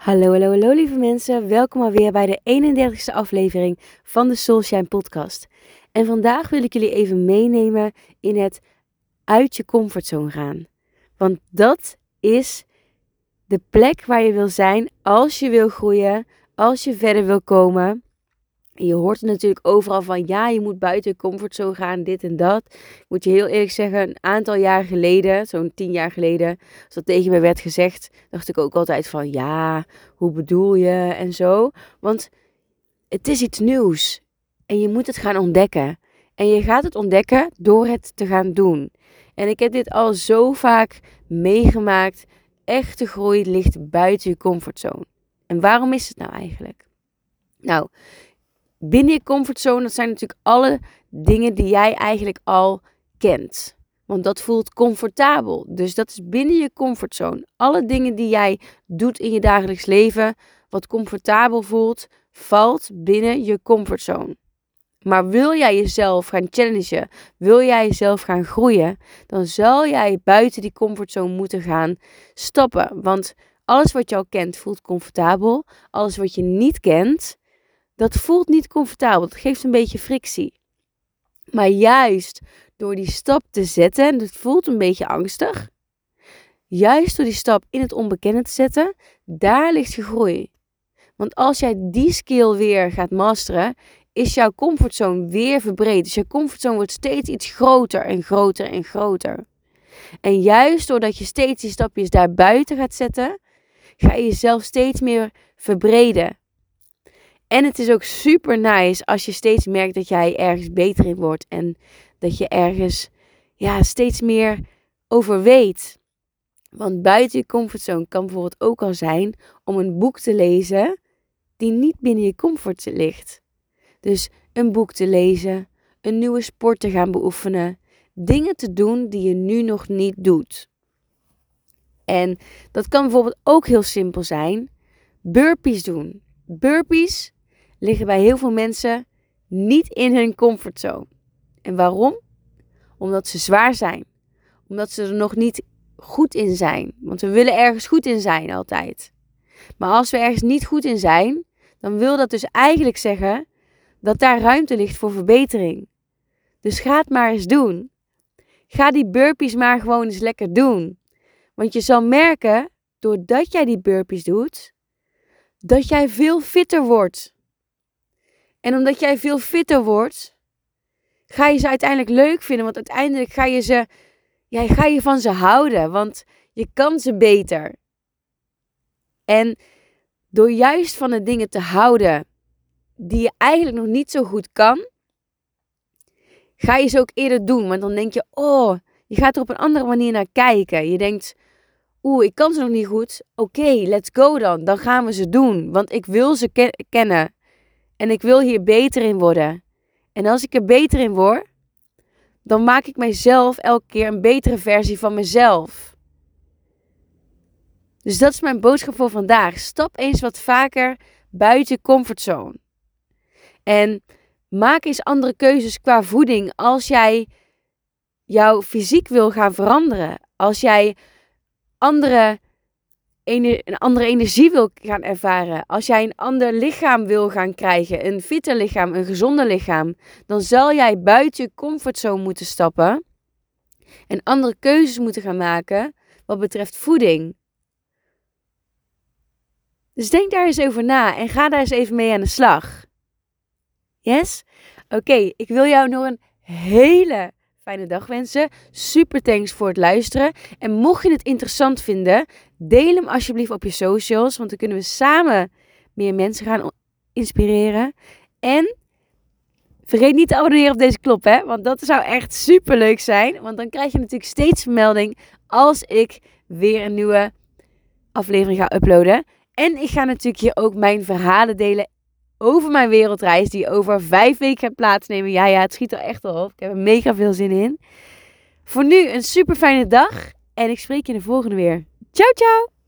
Hallo, hallo, hallo lieve mensen. Welkom alweer bij de 31ste aflevering van de Soulshine podcast. En vandaag wil ik jullie even meenemen in het uit je comfortzone gaan. Want dat is de plek waar je wil zijn als je wil groeien, als je verder wil komen. Je hoort natuurlijk overal van ja, je moet buiten je comfortzone gaan, dit en dat. Ik moet je heel eerlijk zeggen, een aantal jaar geleden, zo'n tien jaar geleden, als dat tegen me werd gezegd, dacht ik ook altijd van ja, hoe bedoel je en zo. Want het is iets nieuws en je moet het gaan ontdekken. En je gaat het ontdekken door het te gaan doen. En ik heb dit al zo vaak meegemaakt. Echte groei ligt buiten je comfortzone. En waarom is het nou eigenlijk? Nou, binnen je comfortzone, dat zijn natuurlijk alle dingen die jij eigenlijk al kent. Want dat voelt comfortabel. Dus dat is binnen je comfortzone. Alle dingen die jij doet in je dagelijks leven, wat comfortabel voelt, valt binnen je comfortzone. Maar wil jij jezelf gaan challengen, wil jij jezelf gaan groeien, dan zal jij buiten die comfortzone moeten gaan stappen. Want alles wat je al kent voelt comfortabel. Alles wat je niet kent, dat voelt niet comfortabel. Dat geeft een beetje frictie. Maar juist door die stap te zetten, en het voelt een beetje angstig, juist door die stap in het onbekende te zetten, daar ligt je groei. Want als jij die skill weer gaat masteren, is jouw comfortzone weer verbreed. Dus je comfortzone wordt steeds iets groter en groter en groter. En juist doordat je steeds die stapjes daar buiten gaat zetten, ga je jezelf steeds meer verbreden. En het is ook super nice als je steeds merkt dat jij ergens beter in wordt en dat je ergens ja, steeds meer over weet. Want buiten je comfortzone kan bijvoorbeeld ook al zijn om een boek te lezen die niet binnen je comfort ligt. Dus een boek te lezen, een nieuwe sport te gaan beoefenen, dingen te doen die je nu nog niet doet. En dat kan bijvoorbeeld ook heel simpel zijn: burpees doen. Burpees liggen bij heel veel mensen niet in hun comfortzone. En waarom? Omdat ze zwaar zijn. Omdat ze er nog niet goed in zijn. Want we willen ergens goed in zijn altijd. Maar als we ergens niet goed in zijn, dan wil dat dus eigenlijk zeggen dat daar ruimte ligt voor verbetering. Dus ga het maar eens doen. Ga die burpees maar gewoon eens lekker doen. Want je zal merken, doordat jij die burpees doet, dat jij veel fitter wordt. En omdat jij veel fitter wordt, ga je ze uiteindelijk leuk vinden. Want uiteindelijk ga je, ze, ja, ga je van ze houden. Want je kan ze beter. En door juist van de dingen te houden die je eigenlijk nog niet zo goed kan, ga je ze ook eerder doen. Want dan denk je, oh, je gaat er op een andere manier naar kijken. Je denkt, oeh, ik kan ze nog niet goed. Oké, let's go dan. Dan gaan we ze doen. Want ik wil ze kennen. En ik wil hier beter in worden. En als ik er beter in word, dan maak ik mijzelf elke keer een betere versie van mezelf. Dus dat is mijn boodschap voor vandaag. Stap eens wat vaker buiten je comfortzone. En maak eens andere keuzes qua voeding als jij jouw fysiek wil gaan veranderen. Als jij andere, een andere energie wil gaan ervaren. Als jij een ander lichaam wil gaan krijgen. Een fitter lichaam, een gezonder lichaam. Dan zal jij buiten je comfortzone moeten stappen. En andere keuzes moeten gaan maken wat betreft voeding. Dus denk daar eens over na en ga daar eens even mee aan de slag. Yes? Oké, ik wil jou nog een hele fijne dag wensen. Super thanks voor het luisteren. En mocht je het interessant vinden, deel hem alsjeblieft op je socials. Want dan kunnen we samen meer mensen gaan inspireren. En vergeet niet te abonneren op deze klop, hè? Want dat zou echt super leuk zijn. Want dan krijg je natuurlijk steeds vermelding als ik weer een nieuwe aflevering ga uploaden. En ik ga natuurlijk hier ook mijn verhalen delen over mijn wereldreis die over vijf weken gaat plaatsnemen. Ja, ja, het schiet er echt op. Ik heb er mega veel zin in. Voor nu een super fijne dag en ik spreek je de volgende weer. Ciao, ciao!